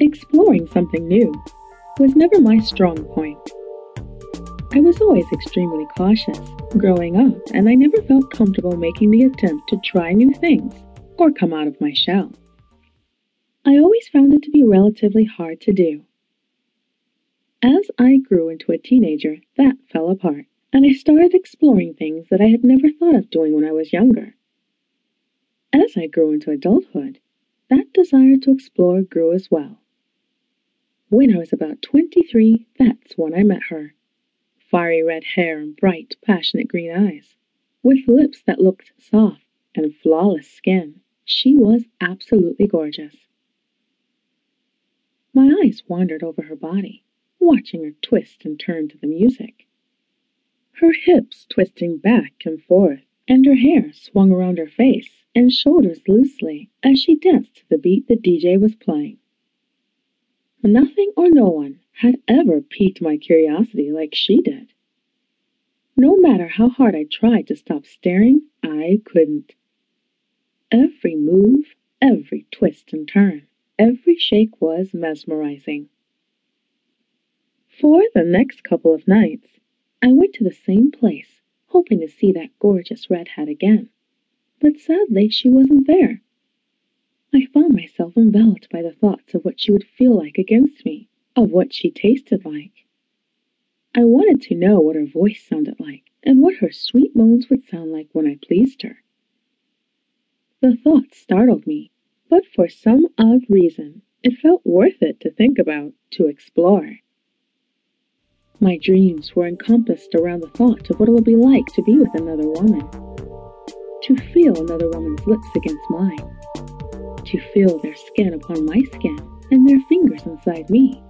Exploring something new was never my strong point. I was always extremely cautious growing up, and I never felt comfortable making the attempt to try new things or come out of my shell. I always found it to be relatively hard to do. As I grew into a teenager, that fell apart, and I started exploring things that I had never thought of doing when I was younger. As I grew into adulthood, that desire to explore grew as well. When I was about 23, that's when I met her. Fiery red hair and bright, passionate green eyes. With lips that looked soft and flawless skin, she was absolutely gorgeous. My eyes wandered over her body, watching her twist and turn to the music. Her hips twisting back and forth, and her hair swung around her face and shoulders loosely as she danced to the beat the DJ was playing. Nothing or no one had ever piqued my curiosity like she did. No matter how hard I tried to stop staring, I couldn't. Every move, every twist and turn, every shake was mesmerizing. For the next couple of nights, I went to the same place, hoping to see that gorgeous redhead again. But sadly, she wasn't there. I found myself enveloped by the thoughts of what she would feel like against me, of what she tasted like. I wanted to know what her voice sounded like, and what her sweet moans would sound like when I pleased her. The thought startled me, but for some odd reason, it felt worth it to think about, to explore. My dreams were encompassed around the thought of what it would be like to be with another woman, to feel another woman's lips against mine, to feel their skin upon my skin and their fingers inside me.